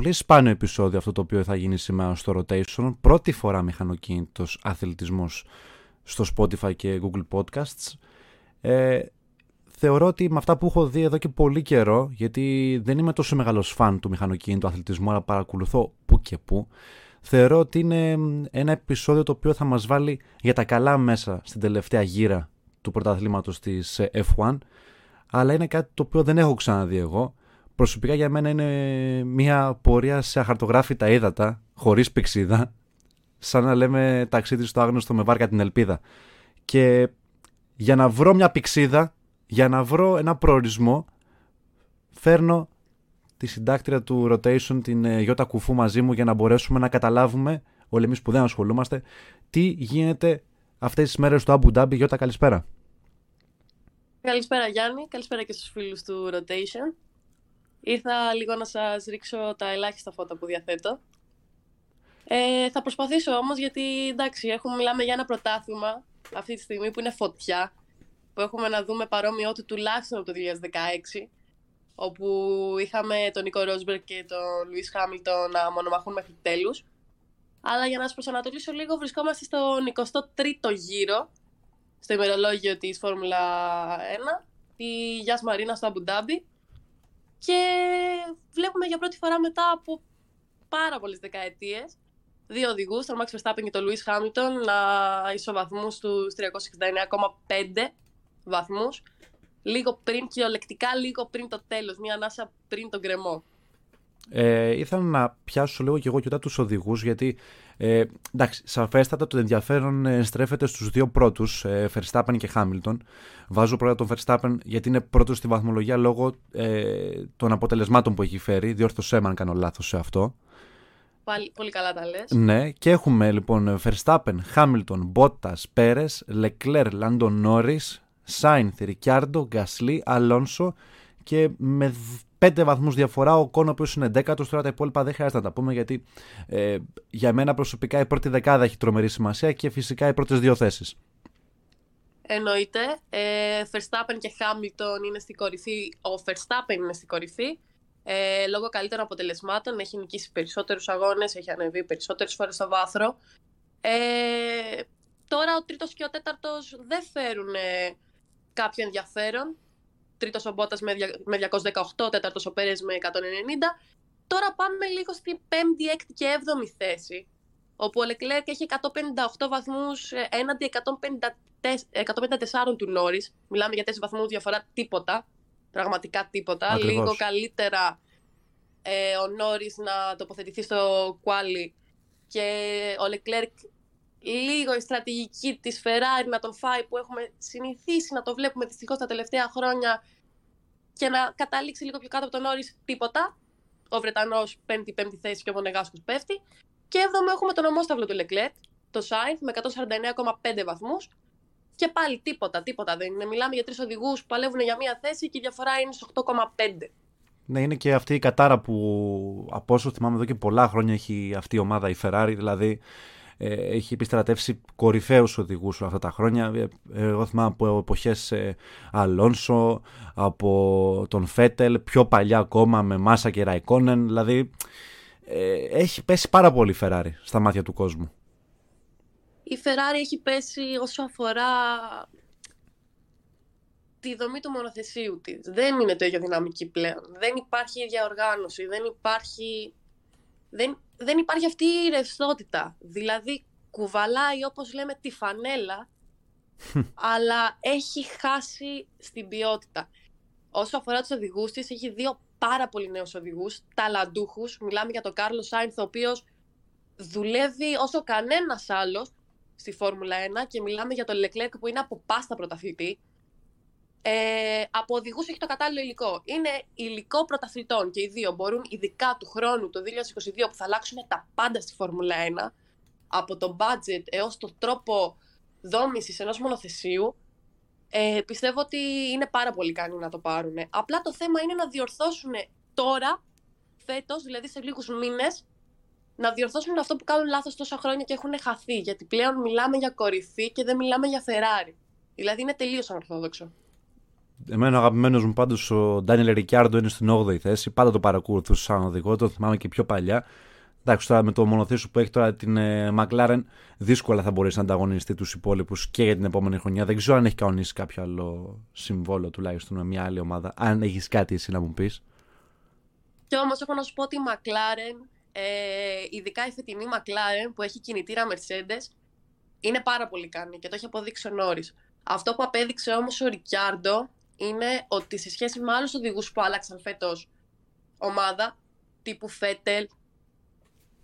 πολύ σπάνιο επεισόδιο αυτό το οποίο θα γίνει σήμερα στο Rotation. Πρώτη φορά μηχανοκίνητος αθλητισμός στο Spotify και Google Podcasts. Ε, θεωρώ ότι με αυτά που έχω δει εδώ και πολύ καιρό, γιατί δεν είμαι τόσο μεγάλος φαν του μηχανοκίνητου αθλητισμού, αλλά παρακολουθώ που και που, θεωρώ ότι είναι ένα επεισόδιο το οποίο θα μας βάλει για τα καλά μέσα στην τελευταία γύρα του πρωταθλήματος της ε, F1, αλλά είναι κάτι το οποίο δεν έχω ξαναδεί εγώ. Προσωπικά για μένα είναι μια πορεία σε αχαρτογράφητα ύδατα, χωρίς πηξίδα, σαν να λέμε ταξίδι στο άγνωστο με βάρκα την ελπίδα. Και για να βρω μια πηξίδα, για να βρω ένα προορισμό, φέρνω τη συντάκτρια του rotation, την ε, Γιώτα Κουφού μαζί μου για να μπορέσουμε να καταλάβουμε, όλοι εμείς που δεν ασχολούμαστε, τι γίνεται αυτές τις μέρες του Abu Dhabi. Γιώτα, καλησπέρα. Καλησπέρα Γιάννη, καλησπέρα και στους φίλους του rotation. Ήρθα λίγο να σας ρίξω τα ελάχιστα φώτα που διαθέτω. Ε, θα προσπαθήσω όμως γιατί εντάξει, έχουμε, μιλάμε για ένα πρωτάθλημα αυτή τη στιγμή που είναι φωτιά, που έχουμε να δούμε παρόμοιότητα τουλάχιστον από το 2016, όπου είχαμε τον Νίκο Ρόσμπερ και τον Λουίς Χάμιλτον να μονομαχούν μέχρι τέλους. Αλλά για να σας προσανατολίσω λίγο, βρισκόμαστε στον 23ο γύρο, στο ημερολόγιο της Φόρμουλα 1, τη Γιάς Μαρίνα στο Αμπουντάμπι. Και βλέπουμε για πρώτη φορά μετά από πάρα πολλές δεκαετίες δύο οδηγούς, τον Max Verstappen και τον Lewis Hamilton, να ισοβαθμούν στους 369,5 βαθμούς. Λίγο πριν, κυριολεκτικά λίγο πριν το τέλος, μία ανάσα πριν τον κρεμό. Ε, ήθελα να πιάσω λίγο και εγώ και μετά τους οδηγούς, γιατί ε, εντάξει, σαφέστατα το ενδιαφέρον ε, στρέφεται στους δύο πρώτους, ε, Verstappen και Hamilton. Βάζω πρώτα τον Verstappen γιατί είναι πρώτος στη βαθμολογία λόγω ε, των αποτελεσμάτων που έχει φέρει. Διόρθωσέ με αν κάνω λάθος σε αυτό. Πάλι, πολύ καλά τα λες. Ναι, και έχουμε λοιπόν Verstappen, Hamilton, Bottas, Perez, Leclerc, Landon Norris, Sainz, Ricciardo, Gasly, Alonso και με πέντε βαθμούς διαφορά ο Κόνο που είναι δέκατος, τώρα τα υπόλοιπα δεν χρειάζεται να τα πούμε γιατί ε, για μένα προσωπικά η πρώτη δεκάδα έχει τρομερή σημασία και φυσικά οι πρώτες δύο θέσεις. Εννοείται. Ε, Verstappen και Hamilton είναι στην κορυφή. Ο Verstappen είναι στην κορυφή ε, λόγω καλύτερων αποτελεσμάτων. Έχει νικήσει περισσότερους αγώνες, έχει ανεβεί περισσότερες φορές στο βάθρο. Ε, τώρα ο τρίτος και ο τέταρτος δεν φέρουν ε, κάποιο ενδιαφέρον. Τρίτος ο Μπότας με 218, τέταρτος ο Πέρες με 190. Τώρα πάμε λίγο στην πέμπτη, έκτη και έβδομη θέση, όπου ο Λεκλέρκ έχει 158 βαθμούς ε, έναντι 154 του Νόρις. Μιλάμε για 4 βαθμούς διαφορά, τίποτα πραγματικά τίποτα. Λίγο καλύτερα ε, ο Νόρις να τοποθετηθεί στο quali και ο Λεκλέρκ λίγο η στρατηγική της Ferrari να τον φάει που έχουμε συνηθίσει να το βλέπουμε δυστυχώς τα τελευταία χρόνια και να καταλήξει λίγο πιο κάτω από τον Νόρις τίποτα. Ο Βρετανός πέμπτη-πέμπτη θέση και ο Μονεγάσκος πέφτει. Και έβδομο έχουμε τον ομόσταυλο του Λεκλέρκ, το Sainz με 149,5 βαθμούς και πάλι τίποτα, τίποτα δεν είναι. Μιλάμε για τρεις οδηγούς που παλεύουν για μία θέση και η διαφορά είναι στο 8,5. Ναι, είναι και αυτή η κατάρα που από όσο θυμάμαι εδώ και πολλά χρόνια έχει αυτή η ομάδα η Ferrari, δηλαδή ε, έχει επιστρατεύσει κορυφαίους οδηγούς αυτά τα χρόνια. Ε, εγώ θυμάμαι από εποχές ε, Αλόνσο, από τον Φέτελ, πιο παλιά ακόμα με Μάσα και Ραϊκόνεν, δηλαδή ε, έχει πέσει πάρα πολύ η Ferrari στα μάτια του κόσμου η Ferrari έχει πέσει όσο αφορά τη δομή του μονοθεσίου της. Δεν είναι το ίδιο δυναμική πλέον. Δεν υπάρχει ίδια οργάνωση. Δεν υπάρχει, δεν, δεν υπάρχει αυτή η ρευστότητα. Δηλαδή κουβαλάει όπως λέμε τη φανέλα αλλά έχει χάσει στην ποιότητα. Όσο αφορά τους οδηγούς της, έχει δύο πάρα πολύ νέους οδηγούς, ταλαντούχους. Μιλάμε για τον Κάρλος Σάινθ, ο οποίος δουλεύει όσο κανένας άλλος στη Φόρμουλα 1 και μιλάμε για τον Leclerc που είναι από πάστα πρωταθλητή. Ε, από οδηγούς έχει το κατάλληλο υλικό. Είναι υλικό πρωταθλητών και οι δύο μπορούν, ειδικά του χρόνου το 2022 που θα αλλάξουν τα πάντα στη Φόρμουλα 1, από το budget έως το τρόπο δόμησης ενός μονοθεσίου, ε, πιστεύω ότι είναι πάρα πολύ ικανοί να το πάρουν. Απλά το θέμα είναι να διορθώσουν τώρα, φέτος, δηλαδή σε λίγους μήνες, να διορθώσουν αυτό που κάνουν λάθος τόσα χρόνια και έχουν χαθεί. Γιατί πλέον μιλάμε για κορυφή και δεν μιλάμε για Ferrari. Δηλαδή είναι τελείως ανορθόδοξο. Εμένα ο αγαπημένος μου πάντως ο Ντάνιελ Ρικιάρντο είναι στην 8η θέση. Πάντα το παρακολουθούσα σαν οδηγό, το θυμάμαι και πιο παλιά. Εντάξει, τώρα με το μονοθέσιο που έχει τώρα την ε, McLaren, δύσκολα θα μπορέσει να ανταγωνιστεί τους υπόλοιπους και για την επόμενη χρονιά. Δεν ξέρω αν έχει κανονίσει κάποιο άλλο συμβόλαιο τουλάχιστον με μια άλλη ομάδα. Αν έχεις κάτι εσύ να μου πεις. Και όμως έχω να σου πω ότι η McLaren, ε, ειδικά η φετινή McLaren που έχει κινητήρα Mercedes, είναι πάρα πολύ κάνει και το έχει αποδείξει ο Νόρι. Αυτό που απέδειξε όμως ο Ρικιάρντο είναι ότι σε σχέση με άλλους οδηγούς που άλλαξαν φέτος ομάδα, τύπου Φέτελ,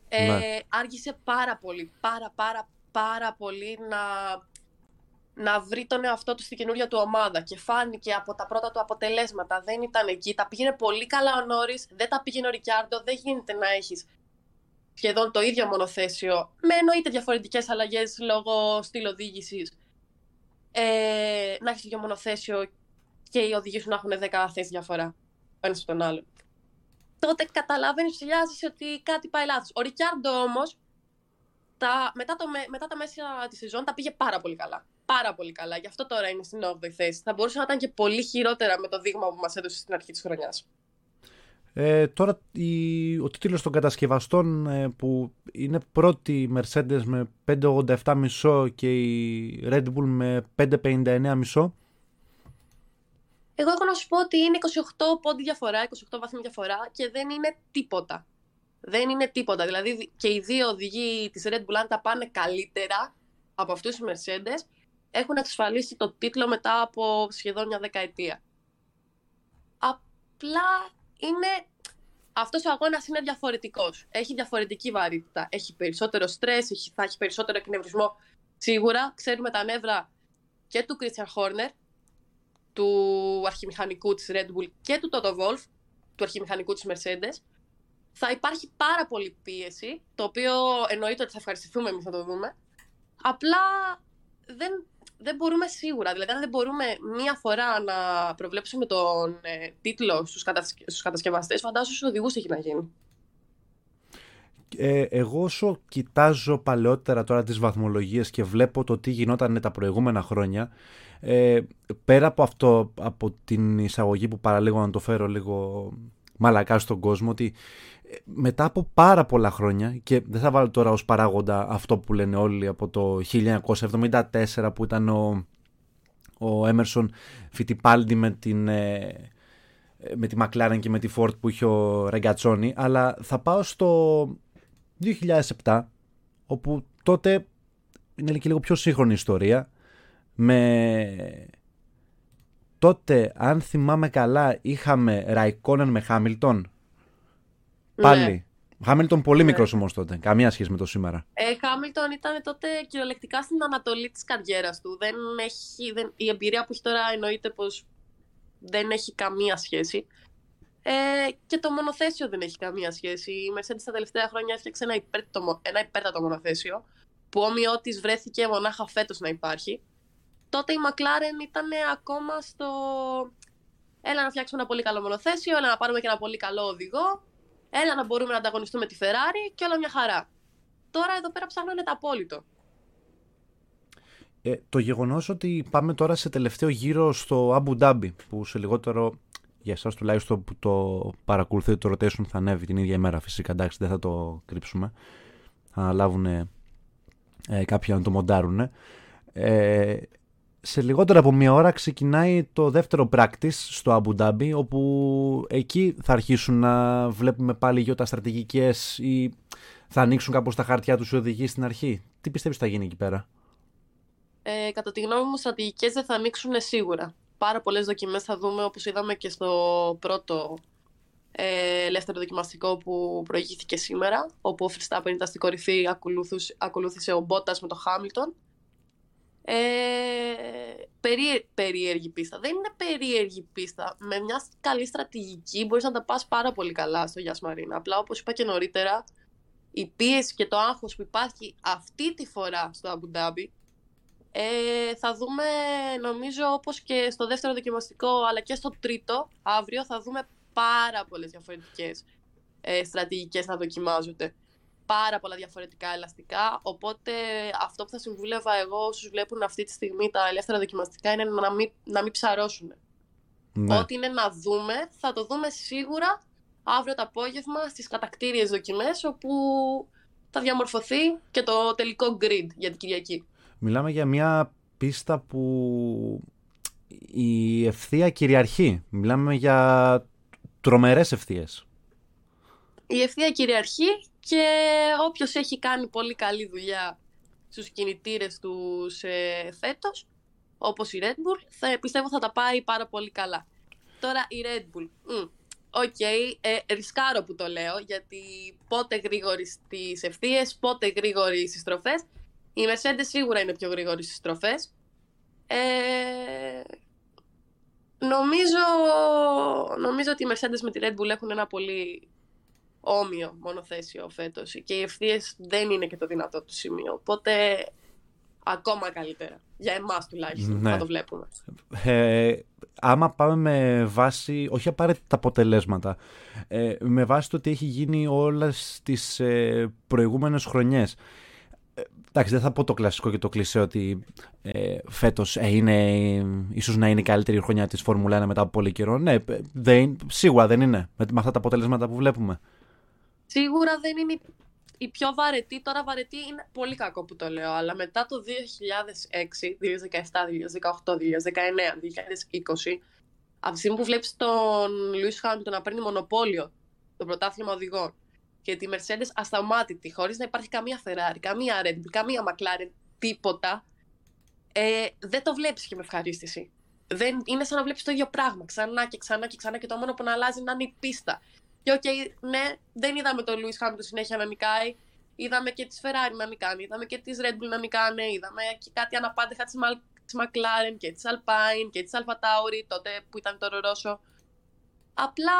ε, ναι. άργησε πάρα πολύ, πάρα πάρα πάρα πολύ να, να βρει τον εαυτό του στην καινούργια του ομάδα και φάνηκε από τα πρώτα του αποτελέσματα. Δεν ήταν εκεί. Τα πήγαινε πολύ καλά ο Νόρις, δεν τα πήγαινε ο Ρικιάρντο. Δεν γίνεται να έχεις σχεδόν το ίδιο μονοθέσιο, με εννοείται διαφορετικές αλλαγές λόγω στυλ οδήγησης. Ε, να έχεις το ίδιο μονοθέσιο και οι οδηγοί σου να έχουν 10 θέσεις διαφορά ένας από τον άλλον τότε καταλαβαίνεις ψηλιάζει ότι κάτι πάει λάθος. Ο Ρικιάρντο όμως μετά, το, μετά τα μέσα της σεζόν τα πήγε πάρα πολύ καλά. Πάρα πολύ καλά. Γι' αυτό τώρα είναι στην 8η θέση. Θα μπορούσε να ήταν και πολύ χειρότερα με το δείγμα που μας έδωσε στην αρχή της χρονιάς. Ε, τώρα η, ο τίτλος των κατασκευαστών ε, που είναι πρώτη η Mercedes με 5.87,5 και η Red Bull με 5.59,5 εγώ έχω να σου πω ότι είναι 28 πόντι διαφορά, 28 βαθμοί διαφορά και δεν είναι τίποτα. Δεν είναι τίποτα. Δηλαδή και οι δύο οδηγοί της Red Bull, αν τα πάνε καλύτερα από αυτούς τους Mercedes, έχουν εξασφαλίσει το τίτλο μετά από σχεδόν μια δεκαετία. Απλά είναι. Αυτός ο αγώνας είναι διαφορετικός. Έχει διαφορετική βαρύτητα. Έχει περισσότερο στρες, θα έχει περισσότερο εκνευρισμό. Σίγουρα ξέρουμε τα νεύρα και του Christian Horner, του αρχιμηχανικού της Red Bull και του Toto Wolff, του αρχιμηχανικού της Mercedes, θα υπάρχει πάρα πολύ πίεση, το οποίο εννοείται ότι θα ευχαριστηθούμε εμείς να το δούμε. Απλά δεν, δεν μπορούμε σίγουρα, δηλαδή αν δεν μπορούμε μία φορά να προβλέψουμε τον ε, τίτλο στους, κατασκευαστέ, στους κατασκευαστές, φαντάζομαι στους οδηγούς έχει να γίνει. Ε, εγώ όσο κοιτάζω παλαιότερα τώρα τις βαθμολογίες και βλέπω το τι γινόταν τα προηγούμενα χρόνια ε, πέρα από αυτό, από την εισαγωγή που παραλίγο να το φέρω λίγο μαλακά στον κόσμο, ότι ε, μετά από πάρα πολλά χρόνια και δεν θα βάλω τώρα ως παράγοντα αυτό που λένε όλοι από το 1974 που ήταν ο, ο Emerson Fittipaldi με την, ε, με τη McLaren και με τη Ford που είχε ο Ρεγκατσόνη αλλά θα πάω στο 2007 όπου τότε είναι και λίγο πιο σύγχρονη ιστορία με τότε αν θυμάμαι καλά είχαμε Ραϊκόνεν με Χάμιλτον ναι. πάλι Χάμιλτον πολύ ναι. μικρός όμως τότε, καμία σχέση με το σήμερα. Ε, Χάμιλτον ήταν τότε κυριολεκτικά στην ανατολή της καριέρας του. Δεν έχει, δεν, η εμπειρία που έχει τώρα εννοείται πως δεν έχει καμία σχέση. Ε, και το μονοθέσιο δεν έχει καμία σχέση. Η Mercedes τα τελευταία χρόνια έφτιαξε ένα, υπέρτατο, ένα υπέρτατο μονοθέσιο που όμοιό τη βρέθηκε μονάχα φέτος να υπάρχει τότε η McLaren ήταν ακόμα στο έλα να φτιάξουμε ένα πολύ καλό μονοθέσιο, έλα να πάρουμε και ένα πολύ καλό οδηγό, έλα να μπορούμε να ανταγωνιστούμε τη Ferrari και όλα μια χαρά. Τώρα εδώ πέρα ψάχνουν τα απόλυτο. Ε, το γεγονός ότι πάμε τώρα σε τελευταίο γύρο στο Abu Dhabi που σε λιγότερο για εσάς τουλάχιστον που το παρακολουθείτε το rotation θα ανέβει την ίδια ημέρα φυσικά εντάξει δεν θα το κρύψουμε θα λάβουν ε, κάποιοι να το μοντάρουν ε, σε λιγότερο από μία ώρα ξεκινάει το δεύτερο practice στο Abu Dhabi όπου εκεί θα αρχίσουν να βλέπουμε πάλι γιώτα στρατηγικές ή θα ανοίξουν κάπως τα χαρτιά τους οι οδηγοί στην αρχή. Τι πιστεύεις θα γίνει εκεί πέρα; Ε, κατά τη γνώμη μου στρατηγικές δεν θα ανοίξουν σίγουρα. Πάρα πολλές δοκιμές θα δούμε όπως είδαμε και στο πρώτο ε, ελεύθερο δοκιμαστικό που προηγήθηκε σήμερα όπου ο Verstappen ήταν στην κορυφή ακολούθησε ο Bottas με το Hamilton ε, περίεργη πίστα. Δεν είναι περίεργη πίστα. Με μια καλή στρατηγική μπορείς να τα πας πάρα πολύ καλά στο Γιάς Μαρίνα. Απλά όπως είπα και νωρίτερα, η πίεση και το άγχος που υπάρχει αυτή τη φορά στο Αμπουντάμπι ε, θα δούμε νομίζω όπως και στο δεύτερο δοκιμαστικό αλλά και στο τρίτο αύριο θα δούμε πάρα πολλές διαφορετικές ε, στρατηγικές να δοκιμάζονται πάρα πολλά διαφορετικά ελαστικά. Οπότε αυτό που θα συμβούλευα εγώ όσους βλέπουν αυτή τη στιγμή τα ελεύθερα δοκιμαστικά είναι να μην, να μην ψαρώσουν. Ναι. Ό,τι είναι να δούμε, θα το δούμε σίγουρα αύριο το απόγευμα στις κατακτήριες δοκιμές, όπου θα διαμορφωθεί και το τελικό grid για την Κυριακή. Μιλάμε για μια πίστα που η ευθεία κυριαρχεί. Μιλάμε για τρομερές ευθείες. Η ευθεία κυριαρχεί και όποιος έχει κάνει πολύ καλή δουλειά στους κινητήρες τους ε, φέτος, όπως η Red Bull, θα, πιστεύω θα τα πάει πάρα πολύ καλά. Τώρα η Red Bull, OK, okay, ε, ρισκάρω που το λέω, γιατί πότε γρήγορη στις ευθείες, πότε γρήγορη στις στροφές. Η Mercedes σίγουρα είναι πιο γρήγορη στις στροφές. Ε, νομίζω, νομίζω ότι οι Mercedes με τη Red Bull έχουν ένα πολύ όμοιο μονοθέσιο φέτος και οι ευθείες δεν είναι και το δυνατό του σημείο. Οπότε ακόμα καλύτερα. Για εμάς τουλάχιστον ναι. θα το βλέπουμε. Ε, άμα πάμε με βάση, όχι απαραίτητα τα αποτελέσματα, ε, με βάση το ότι έχει γίνει όλες τις ε, προηγούμενες χρονιές. Ε, εντάξει, δεν θα πω το κλασικό και το κλεισέ ότι ε, φέτος ε, είναι, ίσως να είναι η καλύτερη χρονιά της Φόρμουλα 1 μετά από πολύ καιρό. Ναι, δεν, σίγουρα δεν είναι με, με αυτά τα αποτελέσματα που βλέπουμε. Σίγουρα δεν είναι η πιο βαρετή, τώρα βαρετή είναι πολύ κακό που το λέω, αλλά μετά το 2006, 2017, 2018, 2019, 2020, από τη στιγμή που βλέπεις τον Λουίς Χάμιλτον να παίρνει μονοπόλιο το πρωτάθλημα οδηγών και τη Mercedes ασταμάτητη, χωρίς να υπάρχει καμία Ferrari, καμία Red Bull, καμία McLaren, τίποτα, ε, δεν το βλέπεις και με ευχαρίστηση. Δεν, είναι σαν να βλέπεις το ίδιο πράγμα ξανά και ξανά και ξανά και το μόνο που να αλλάζει να είναι η πίστα. Και OK, okay, ναι, δεν είδαμε τον Λούις Χάμιλτον συνέχεια να νικάει. Είδαμε και τη Ferrari να νικάνε, είδαμε και τη Red Bull να νικάνε, είδαμε και κάτι αναπάντεχα της McLaren και της Alpine και της Alpha Tauri, τότε που ήταν Toro Rosso. Απλά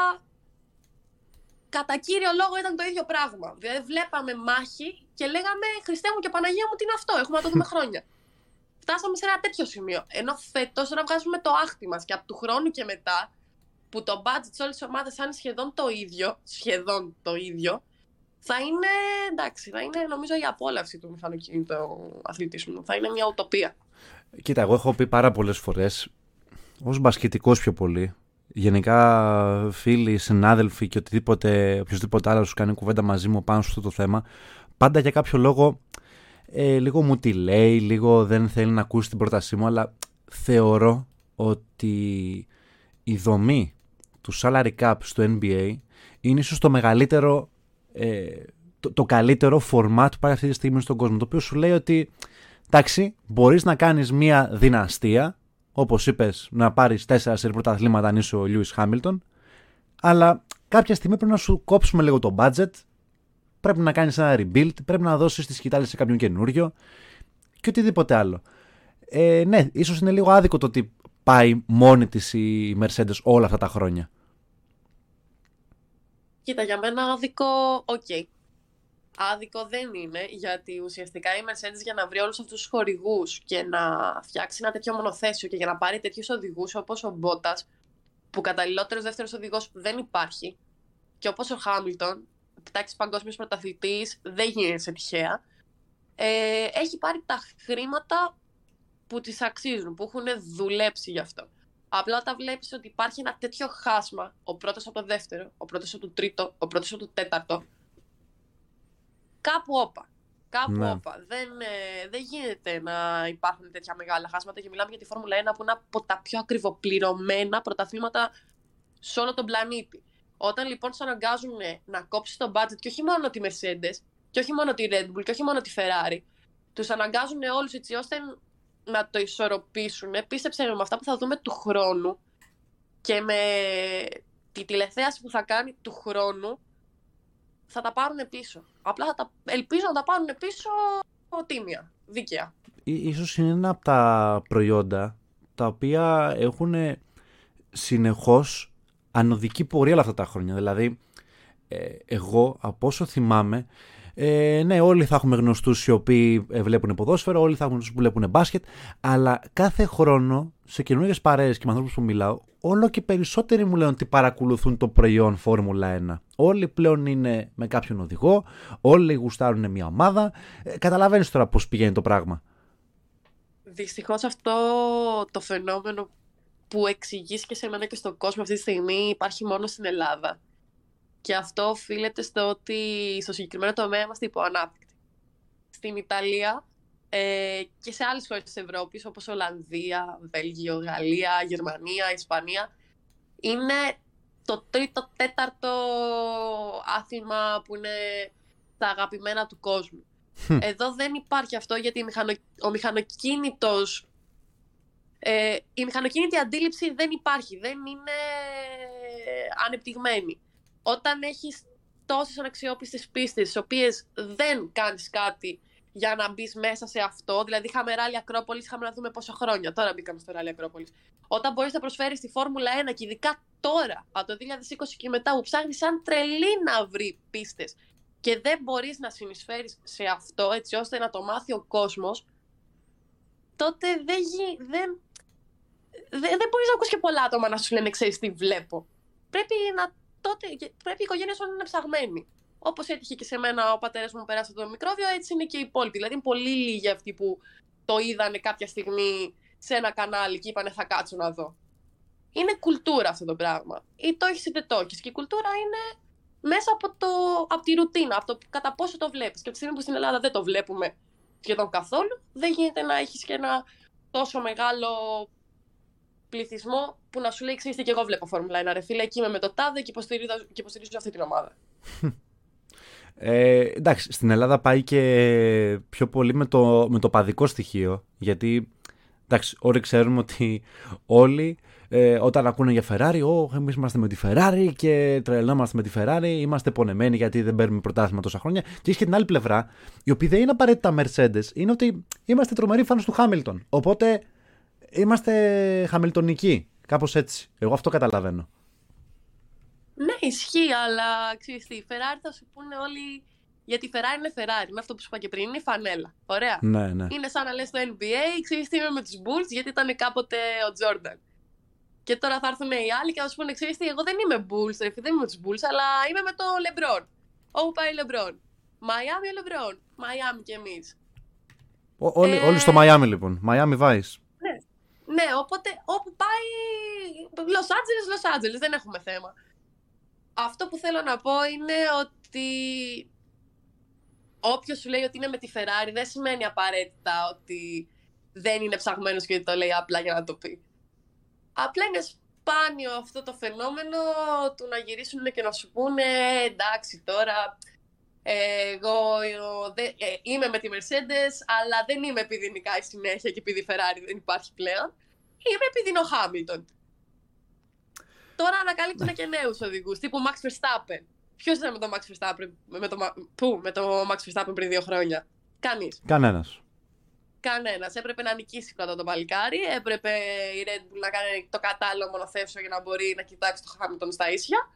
κατά κύριο λόγο ήταν το ίδιο πράγμα. Δηλαδή βλέπαμε μάχη και λέγαμε Χριστέ μου και Παναγία μου τι είναι αυτό, έχουμε να το δούμε χρόνια. Φτάσαμε σε ένα τέτοιο σημείο. Ενώ φέτος τώρα βγάζουμε το άχτη μας και από του χρόνου και μετά που το budget σε όλες τις ομάδες θα είναι σχεδόν το ίδιο, σχεδόν το ίδιο, θα είναι, εντάξει, θα είναι νομίζω η απόλαυση του μηχανοκίνητου αθλητισμού. Θα είναι μια ουτοπία. Κοίτα, εγώ έχω πει πάρα πολλές φορές, ως μπασκετικός πιο πολύ, γενικά φίλοι, συνάδελφοι και οτιδήποτε, οποιοδήποτε άλλος σου κάνει κουβέντα μαζί μου πάνω σε αυτό το θέμα, πάντα για κάποιο λόγο ε, λίγο μου τη λέει, λίγο δεν θέλει να ακούσει την πρότασή μου, αλλά θεωρώ ότι η δομή του salary cap στο NBA είναι ίσως το μεγαλύτερο, ε, το, καλύτερο format που πάει αυτή τη στιγμή στον κόσμο. Το οποίο σου λέει ότι, εντάξει, μπορείς να κάνεις μια δυναστεία, όπως είπες, να πάρεις τέσσερα σε πρωταθλήματα αν είσαι ο Lewis Hamilton, αλλά κάποια στιγμή πρέπει να σου κόψουμε λίγο το budget, πρέπει να κάνεις ένα rebuild, πρέπει να δώσεις τη σκυτάλη σε κάποιον καινούριο και οτιδήποτε άλλο. Ε, ναι, ίσως είναι λίγο άδικο το ότι πάει μόνη της η Mercedes όλα αυτά τα χρόνια. Κοίτα, για μένα άδικο, OK. Okay. Άδικο δεν είναι, γιατί ουσιαστικά η Mercedes για να βρει όλους αυτούς τους χορηγούς και να φτιάξει ένα τέτοιο μονοθέσιο και για να πάρει τέτοιους οδηγούς όπως ο Μπότας, που καταλληλότερος δεύτερος οδηγός δεν υπάρχει, και όπως ο Χάμιλτον, κοιτάξει παγκόσμιος πρωταθλητής, δεν γίνεται τυχαία. Ε, έχει πάρει τα χρήματα που τις αξίζουν, που έχουν δουλέψει γι' αυτό. Απλά όταν βλέπεις ότι υπάρχει ένα τέτοιο χάσμα, ο πρώτος από το δεύτερο, ο πρώτος από το τρίτο, ο πρώτος από το τέταρτο. Κάπου όπα. Κάπου ναι. όπα. Δεν, ε, δεν γίνεται να υπάρχουν τέτοια μεγάλα χάσματα και μιλάμε για τη Φόρμουλα 1 που είναι από τα πιο ακριβοπληρωμένα πρωταθλήματα σε όλο τον πλανήτη. Όταν λοιπόν σου αναγκάζουν να κόψεις το budget και όχι μόνο τη Mercedes, και όχι μόνο τη Red Bull, και όχι μόνο τη Ferrari, τους αναγκάζουν όλους έτσι ώστε να το ισορροπήσουν. Πίστεψε με αυτά που θα δούμε του χρόνου και με τη τηλεθέαση που θα κάνει του χρόνου θα τα πάρουν πίσω. Απλά θα τα... ελπίζω να τα πάρουν πίσω τίμια, δίκαια. Ίσως είναι ένα από τα προϊόντα τα οποία έχουν συνεχώς ανωδική πορεία όλα αυτά τα χρόνια. Δηλαδή, ε, εγώ από όσο θυμάμαι ε, ναι, όλοι θα έχουμε γνωστούς οι οποίοι ε, βλέπουν ποδόσφαιρο, όλοι θα έχουμε γνωστούς που βλέπουν μπάσκετ, αλλά κάθε χρόνο σε καινούργιες παρέες και με ανθρώπους που μιλάω, όλο και περισσότεροι μου λένε ότι παρακολουθούν το προϊόν Φόρμουλα 1. Όλοι πλέον είναι με κάποιον οδηγό, όλοι γουστάρουν μια ομάδα. Ε, Καταλαβαίνεις τώρα πώς πηγαίνει το πράγμα. Δυστυχώς αυτό το φαινόμενο που εξηγείς και σε μένα και στον κόσμο αυτή τη στιγμή υπάρχει μόνο στην Ελλάδα. Και αυτό οφείλεται στο ότι στο συγκεκριμένο τομέα είμαστε υποανάπτυκτοι. Στην Ιταλία ε, και σε άλλες χώρες της Ευρώπης όπως Ολλανδία, Βέλγιο, Γαλλία, Γερμανία, Ισπανία είναι το τρίτο, τέταρτο άθλημα που είναι τα αγαπημένα του κόσμου. Εδώ δεν υπάρχει αυτό γιατί ο μηχανοκίνητος ε, η μηχανοκίνητη αντίληψη δεν υπάρχει, δεν είναι ανεπτυγμένη. Όταν έχεις τόσες αναξιόπιστες πίστες, τις οποίες δεν κάνεις κάτι για να μπεις μέσα σε αυτό. Δηλαδή, είχαμε ράλι Ακρόπολη, είχαμε να δούμε πόσα χρόνια. Τώρα μπήκαμε στο ράλι Ακρόπολη. Όταν μπορείς να προσφέρεις τη Φόρμουλα 1 και ειδικά τώρα, από το 2020 και μετά, που ψάχνεις σαν τρελή να βρεις πίστες και δεν μπορείς να συνεισφέρεις σε αυτό έτσι ώστε να το μάθει ο κόσμος, τότε δεν, γι... δεν... δεν, δεν μπορείς να ακούσει και πολλά άτομα να σου λένε ξέρεις τι βλέπω. Πρέπει, να... τότε... πρέπει η οικογένεια σου να είναι ψαγμένη. Όπως έτυχε και σε μένα ο πατέρας μου πέρασε το μικρόβιο, έτσι είναι και οι υπόλοιποι. Δηλαδή, είναι πολύ λίγοι αυτοί που το είδανε κάποια στιγμή σε ένα κανάλι και είπανε θα κάτσω να δω. Είναι κουλτούρα αυτό το πράγμα. Ή το έχεις είτε το έχεις. Και η κουλτούρα είναι μέσα από, το, από τη ρουτίνα, από το κατά πόσο το βλέπεις. Και από τη στιγμή που στην Ελλάδα δεν το βλέπουμε σχεδόν καθόλου, δεν γίνεται να έχεις και ένα τόσο μεγάλο πληθυσμό που να σου λέει: Ξέρετε, και εγώ βλέπω Φόρμουλα 1. Ρε φίλε, εκεί είμαι με το τάδε και υποστηρίζω, και υποστηρίζω αυτή την ομάδα. Ε, εντάξει, στην Ελλάδα πάει και πιο πολύ με το, με το παδικό στοιχείο. Γιατί εντάξει, όλοι ξέρουμε ότι όλοι ε, όταν ακούνε για Ferrari, oh, εμείς είμαστε με τη Ferrari και τρελνόμαστε με τη Ferrari, είμαστε πονεμένοι γιατί δεν παίρνουμε πρωτάθλημα τόσα χρόνια. Και έχει και την άλλη πλευρά, η οποία δεν είναι απαραίτητα Mercedes, είναι ότι είμαστε τρομεροί φάνου του Χάμιλτον. Οπότε είμαστε χαμιλτονικοί. Κάπως έτσι. Εγώ αυτό καταλαβαίνω. Ναι, ισχύει, αλλά ξέρεις τι, η Ferrari θα σου πούνε όλοι. Γιατί η Ferrari είναι Ferrari, με αυτό που σου είπα και πριν, είναι η φανέλα. Ωραία. Ναι, ναι. Είναι σαν να λες το NBA, ξέρεις τι είμαι με τους Bulls, γιατί ήταν κάποτε ο Jordan. Και τώρα θα έρθουν οι άλλοι και θα σου πούνε: Ξέρεις τι, εγώ δεν είμαι Bulls, ρε, δεν είμαι με τους Bulls, αλλά είμαι με το LeBron. Όπου πάει LeBron. Miami ο LeBron; Miami κι εμείς. Όλοι, ε... όλοι στο Miami λοιπόν. Miami Vice. Ναι. ναι, οπότε όπου πάει. Los Angeles, Los Angeles, δεν έχουμε θέμα αυτό που θέλω να πω είναι ότι όποιος σου λέει ότι είναι με τη Ferrari δεν σημαίνει απαραίτητα ότι δεν είναι ψαγμένος και το λέει απλά για να το πει. Απλά είναι σπάνιο αυτό το φαινόμενο του να γυρίσουν και να σου πούνε εντάξει τώρα εγώ ε, είμαι με τη Mercedes αλλά δεν είμαι επειδή νικάει συνέχεια και επειδή η Ferrari δεν υπάρχει πλέον. Είμαι επειδή είναι ο Hamilton. Τώρα ανακαλύπτουν και νέους οδηγούς, τύπου Max Verstappen. Ποιος ήταν με το Max Verstappen, με το, πού, με το Max Verstappen πριν δύο χρόνια; Κανείς. Κανένας. Κανένας. Έπρεπε να νικήσει πρώτα το παλικάρι. Έπρεπε η Red Bull να κάνει το κατάλληλο μονοθέσιο για να μπορεί να κοιτάξει το Hamilton στα ίσια.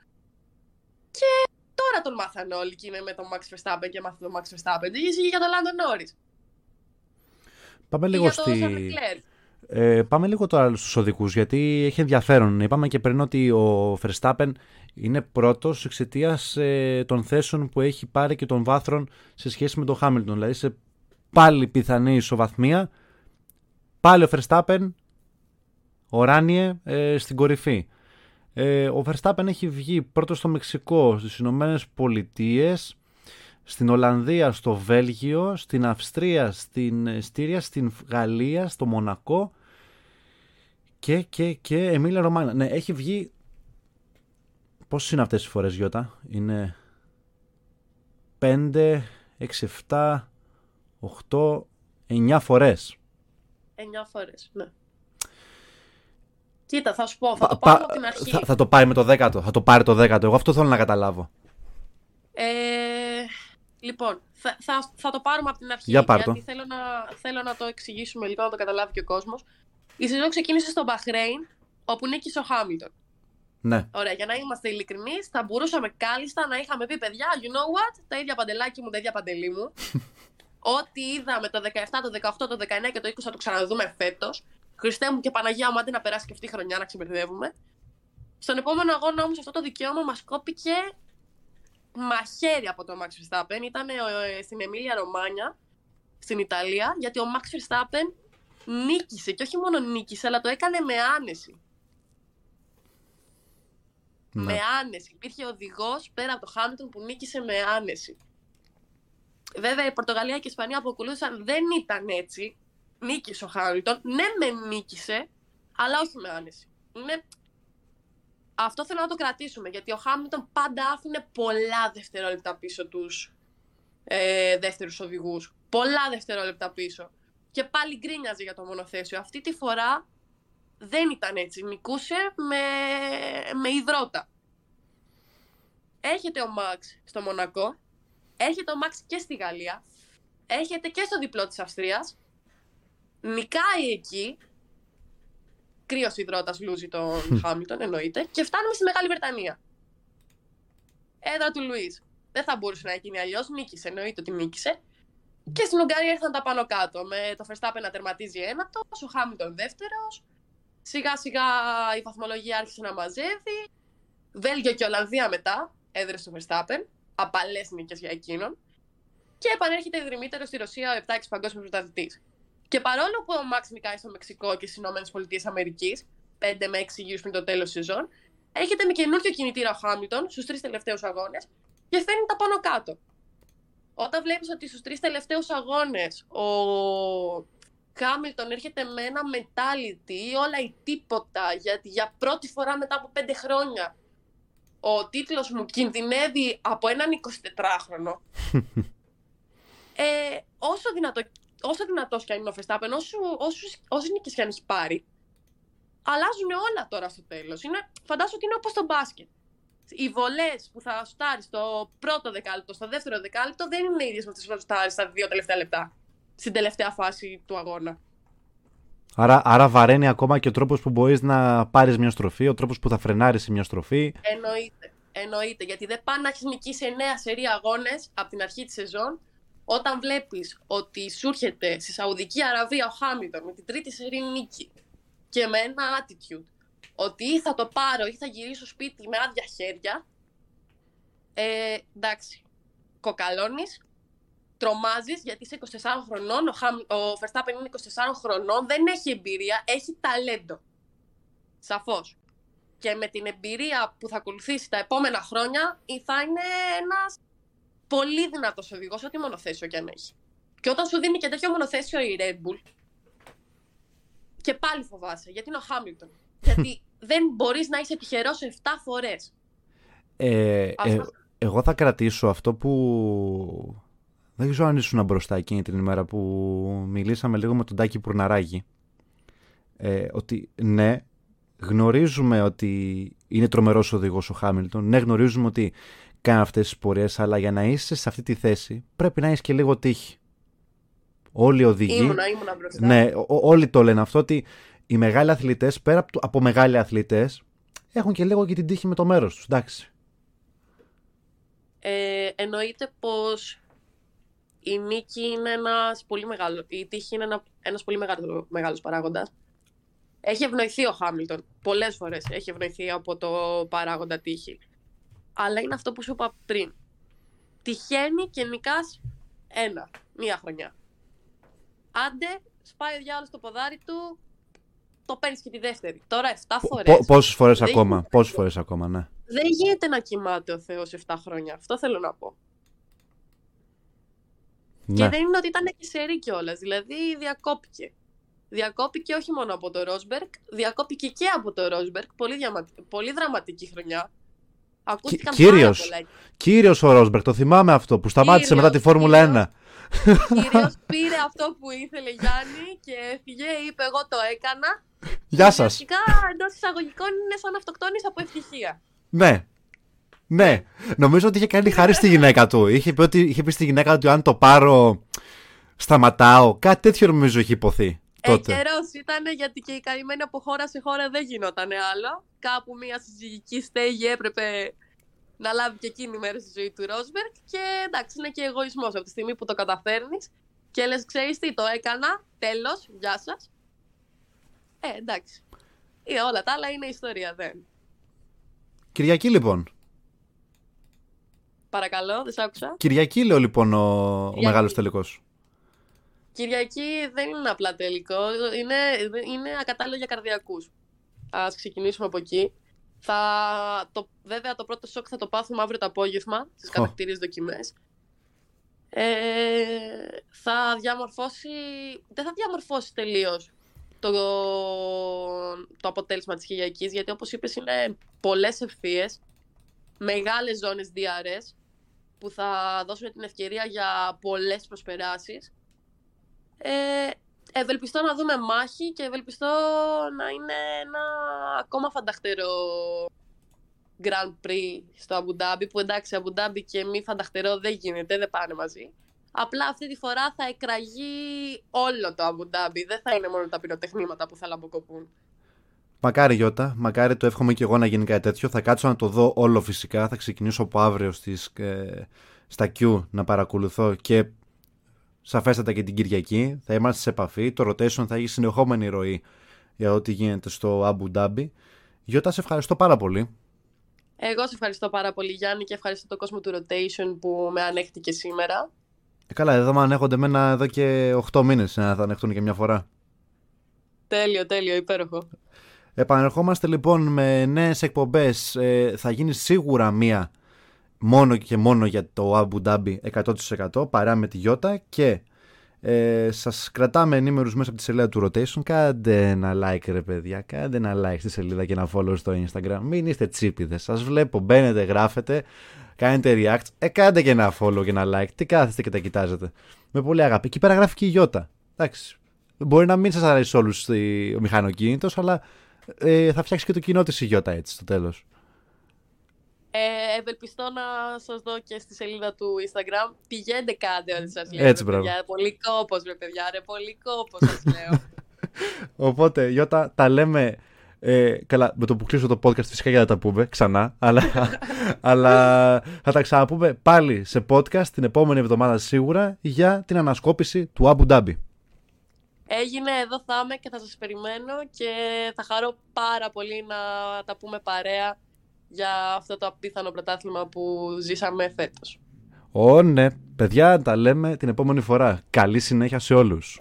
Και τώρα τον μάθανε όλοι και είναι με τον Max Verstappen και μάθανε τον Max Verstappen. Και ισχύει για τον Lando Norris. Πάμε λίγο στη... Ε, πάμε λίγο τώρα στους οδικούς γιατί έχει ενδιαφέρον. Είπαμε και πριν ότι ο Verstappen είναι πρώτος εξαιτίας ε, των θέσεων που έχει πάρει και των βάθρων σε σχέση με τον Hamilton. Δηλαδή σε πάλι πιθανή ισοβαθμία πάλι ο Verstappen οράνιε ε, στην κορυφή. Ε, ο Verstappen έχει βγει πρώτος στο Μεξικό, στις Ηνωμένες Πολιτείες, στην Ολλανδία, στο Βέλγιο, στην Αυστρία, στην Στήρια, στην Γαλλία, στο Μονακό και, και, και Εμίλια Ρωμάνα. Ναι, έχει βγει. Πόσες είναι αυτές οι φορές, Γιώτα, Είναι 5, 6, 7, 8, 9 φορές. 9 φορές, ναι. Κοίτα, θα σου πω, θα το πάρω από την αρχή. Θα, θα, το πάει με το δέκατο, θα το πάρει το δέκατο. Εγώ αυτό θέλω να καταλάβω. Ε, λοιπόν, θα, θα, θα το πάρουμε από την αρχή. Για πάρ' γιατί θέλω να, θέλω να το εξηγήσουμε λίγο, να το καταλάβει και ο κόσμος. Η σεζόν ξεκίνησε στο Μπαχρέιν, όπου νίκησε ο Χάμιλτον. Ναι. Ωραία, για να είμαστε ειλικρινεί, θα μπορούσαμε κάλλιστα να είχαμε πει παιδιά, you know what, τα ίδια παντελάκι μου, τα ίδια παντελή μου. Ό,τι είδαμε το 17, το 18, το 19 και το 20 θα το ξαναδούμε φέτος. Χριστέ μου και Παναγία μου, άντε να περάσει και αυτή η χρονιά να ξεμπερδεύουμε. Στον επόμενο αγώνα όμως αυτό το δικαίωμα μας κόπηκε μαχαίρι από τον Max Verstappen. Ήταν ε, στην Εμίλια Ρωμάνια, στην Ιταλία, γιατί ο Max Verstappen νίκησε και όχι μόνο νίκησε, αλλά το έκανε με άνεση. Ναι. Με άνεση. Υπήρχε οδηγός πέρα από το Χάμιλτον που νίκησε με άνεση. Βέβαια η Πορτογαλία και η Ισπανία που ακολούθησαν δεν ήταν έτσι. Νίκησε ο Χάμιλτον. Ναι, με νίκησε, αλλά όχι με άνεση. Είναι... Αυτό θέλω να το κρατήσουμε, γιατί ο Χάμιλτον πάντα άφηνε πολλά δευτερόλεπτα πίσω τους ε, δεύτερους οδηγούς. Πολλά δευτερόλεπτα πίσω. Και πάλι γκρίνιαζε για το μονοθέσιο. Αυτή τη φορά δεν ήταν έτσι. Νικούσε με, με υδρότα. Έχετε ο Μαξ στο Μονακό. Έχετε ο Μαξ και στη Γαλλία. Έχετε και στο διπλό της Αυστρίας. Νικάει εκεί. Κρύος υδρότας λούζει τον Χάμιλτον, εννοείται. Και φτάνουμε στη Μεγάλη Βρετανία. Έδρα του Λουίς. Δεν θα μπορούσε να γίνει αλλιώς. Νίκησε, εννοείται ότι νίκησε. Και στην Ουγγαρία ήρθαν τα πάνω κάτω. Με το Verstappen να τερματίζει ένατος, ο Χάμιλτον δεύτερος. Σιγά σιγά η βαθμολογία άρχισε να μαζεύει. Βέλγιο και Ολλανδία μετά έδρε στο Verstappen. Απαλές νίκες για εκείνον. Και επανέρχεται ιδρυμύτερο στη Ρωσία ο 7-6 παγκόσμιος πρωταθλητής. Και παρόλο που ο Μαξ νικάει στο Μεξικό και στις ΗΠΑ, 5 με 6 γύρου πριν το τέλος της σεζόν, έχετε με καινούριο κινητήρα ο Χάμιλτον στους τρεις τελευταίους αγώνες και φέρνει τα πάνω κάτω. Όταν βλέπεις ότι στους τρεις τελευταίους αγώνες ο Χάμιλτον έρχεται με ένα μετάλλητη ή όλα ή τίποτα, γιατί για πρώτη φορά μετά από πέντε χρόνια ο τίτλος μου κινδυνεύει από έναν 24χρονο. ε, όσο, δυνατό, όσο δυνατός και αν είναι ο Φεστάπεν, όσους, νίκες και αν έχει πάρει, αλλάζουν όλα τώρα στο τέλος. Είναι, φαντάσου ότι είναι όπως το μπάσκετ οι βολές που θα σουτάρεις στο πρώτο δεκάλεπτο, στο δεύτερο δεκάλεπτο δεν είναι ίδιες με αυτές που θα σουτάρεις στα δύο τελευταία λεπτά. Στην τελευταία φάση του αγώνα. Άρα, άρα βαραίνει ακόμα και ο τρόπος που μπορείς να πάρεις μια στροφή, ο τρόπος που θα φρενάρεις μια στροφή. Εννοείται. Εννοείται. Γιατί δεν πάνε να έχεις νικήσει 9 σερή αγώνες από την αρχή της σεζόν, όταν βλέπεις ότι σου έρχεται στη Σαουδική Αραβία ο Χάμιλτον με την τρίτη σερή νίκη και με ένα attitude ότι ή θα το πάρω ή θα γυρίσω σπίτι με άδεια χέρια. Ε, εντάξει, κοκαλώνεις, τρομάζεις γιατί είσαι 24 χρονών. Ο, Χαμ, ο Verstappen είναι 24 χρονών, δεν έχει εμπειρία, έχει ταλέντο. Σαφώς. Και με την εμπειρία που θα ακολουθήσει τα επόμενα χρόνια, θα είναι ένας πολύ δυνατός οδηγός, ό,τι μονοθέσιο κι αν έχει. Και όταν σου δίνει και τέτοιο μονοθέσιο η Red Bull, και πάλι φοβάσαι, γιατί είναι ο Χάμιλτον. γιατί δεν μπορείς να είσαι τυχερός 7 φορές. Ε, ε, εγώ θα κρατήσω αυτό που... Δεν ξέρω αν ήσουν μπροστά εκείνη την ημέρα που μιλήσαμε λίγο με τον Τάκη Πουρναράκη. Ε, ότι ναι, γνωρίζουμε ότι είναι τρομερός οδηγός ο Χάμιλτον. Ναι, γνωρίζουμε ότι κάνει αυτές τις πορείες, αλλά για να είσαι σε αυτή τη θέση πρέπει να έχεις και λίγο τύχη. Όλοι οι οδηγοί... Ήμουνα, ήμουνα μπροστά. Ναι, όλοι το λένε αυτό ότι οι μεγάλοι αθλητές, πέρα από μεγάλοι αθλητές, έχουν και λίγο και την τύχη με το μέρος τους. Εντάξει. Ε, εννοείται πως η νίκη είναι ένας πολύ μεγάλο. Η τύχη είναι ένα ένας πολύ μεγάλο μεγάλος παράγοντας. Έχει ευνοηθεί ο Χάμιλτον πολλές φορές. Έχει ευνοηθεί από το παράγοντα τύχη. Αλλά είναι αυτό που σου είπα πριν. Τυχαίνει και νικάς ένα, μία χρονιά. Άντε, σπάει ο διάλογο στο ποδάρι του, το παίρνεις και τη δεύτερη. Τώρα 7 φορές. Πόσες φορές ακόμα, πόσες φορές ακόμα, ναι. Δεν γίνεται να κοιμάται ο Θεός 7 χρόνια. Αυτό θέλω να πω. Ναι. Και δεν είναι ότι ήταν και σερή κιόλας. Δηλαδή διακόπηκε. Διακόπηκε όχι μόνο από το Ρόσμπεργκ, διακόπηκε και από το Ρόσμπεργκ. Πολύ, πολύ δραματική χρονιά. Ακούστηκαν Κύριος, πάρα πολλά. Κύριος ο Ρόσμπεργκ, το θυμάμαι αυτό που σταμάτησε μετά τη Φόρμουλα 1. Κύριος πήρε αυτό που ήθελε Γιάννη και έφυγε, είπε εγώ το έκανα. Γεια σας. Φυσικά εντός εισαγωγικών είναι σαν αυτοκτόνης από ευτυχία. Ναι. Ναι. Νομίζω ότι είχε κάνει χάρη στη γυναίκα του. Είχε πει, ότι, είχε πει στη γυναίκα του αν το πάρω σταματάω. Κάτι τέτοιο νομίζω έχει υποθεί. Ε, καιρό ήταν γιατί και η καημένη από χώρα σε χώρα δεν γινόταν άλλο. Κάπου μια συζυγική στέγη έπρεπε να λάβει και εκείνη μέρα στη ζωή του Ρόσμπεργκ. Και εντάξει, είναι και εγωισμός από τη στιγμή που το καταφέρνεις και λες, ξέρεις τι, το έκανα. Τέλος, γεια σας. Ε, εντάξει. Ε, όλα τα άλλα είναι ιστορία, δεν. Κυριακή λοιπόν. Παρακαλώ, δεν σ' άκουσα. Κυριακή λέω λοιπόν ο, ο μεγάλος τελικός. Κυριακή δεν είναι απλά τελικό, είναι, είναι ακατάλληλο για καρδιακούς. Ας ξεκινήσουμε από εκεί. Θα, το, βέβαια το πρώτο σοκ θα το πάθουμε αύριο το απόγευμα στις oh. κατακτήριες δοκιμές. Ε, θα διαμορφώσει, δεν θα διαμορφώσει τελείως το, το αποτέλεσμα της χιλιακής, γιατί όπως είπες είναι πολλές ευθείες, μεγάλες ζώνες διαρρές, που θα δώσουν την ευκαιρία για πολλές προσπεράσεις. Ε, ευελπιστώ να δούμε μάχη και ευελπιστώ να είναι ένα ακόμα φανταχτερό Grand Prix στο Αμπουντάμπι, που εντάξει Αμπουντάμπι και μη φανταχτερό δεν γίνεται, δεν πάνε μαζί. Απλά αυτή τη φορά θα εκραγεί όλο το Αμπουντάμπι, δεν θα είναι μόνο τα πυροτεχνήματα που θα λαμποκοπούν. Μακάρι Γιώτα, μακάρι το εύχομαι και εγώ να γίνει κάτι τέτοιο. Θα κάτσω να το δω όλο φυσικά. Θα ξεκινήσω από αύριο στις, ε, στα Q να παρακολουθώ και σαφέστατα και την Κυριακή. Θα είμαστε σε επαφή. Το rotation θα έχει συνεχόμενη ροή για ό,τι γίνεται στο Abu Dhabi. Γιώτα, σε ευχαριστώ πάρα πολύ. Εγώ σε ευχαριστώ πάρα πολύ Γιάννη και ευχαριστώ τον κόσμο του rotation που με ανέχτηκε σήμερα. Ε, καλά, εδώ με ανέχονται εμένα εδώ και 8 μήνες να θα ανεχτούν και μια φορά. Τέλειο, τέλειο, υπέροχο. Επανερχόμαστε λοιπόν με νέες εκπομπές. Ε, θα γίνει σίγουρα μία μόνο και μόνο για το Abu Dhabi 100% παρά με τη Γιώτα και ε, σας κρατάμε ενήμερους μέσα από τη σελίδα του Rotation. Κάντε ένα like ρε παιδιά κάντε ένα like στη σελίδα και ένα follow στο Instagram. Μην είστε τσίπιδες. Σας βλέπω μπαίνετε γράφετε κάνετε react. Ε κάντε και ένα follow και ένα like. Τι κάθεστε και τα κοιτάζετε. Με πολύ αγάπη. Εκεί πέρα γράφει και η Γιώτα. Εντάξει μπορεί να μην σας αρέσει όλους ο μηχανοκίνητος αλλά ε, θα φτιάξει και το κοινό της η Γιώτα έτσι στο τέλος ε, ευελπιστώ να σας δω και στη σελίδα του Instagram. Πηγαίνετε κάντε ό,τι σας λέω. Έτσι, μπράβο. Πολύ κόπος, ρε παιδιά, ρε. Πολύ κόπος, σας λέω. Οπότε, Γιώτα, τα λέμε. Ε, καλά, με το που κλείσω το podcast φυσικά για να τα πούμε ξανά, αλλά, αλλά θα τα ξαναπούμε πάλι σε podcast την επόμενη εβδομάδα σίγουρα για την ανασκόπηση του Abu Dhabi. Έγινε, εδώ θα είμαι και θα σας περιμένω και θα χαρώ πάρα πολύ να τα πούμε παρέα για αυτό το απίθανο πρωτάθλημα που ζήσαμε φέτος. Ω, ναι. Παιδιά, τα λέμε την επόμενη φορά. Καλή συνέχεια σε όλους.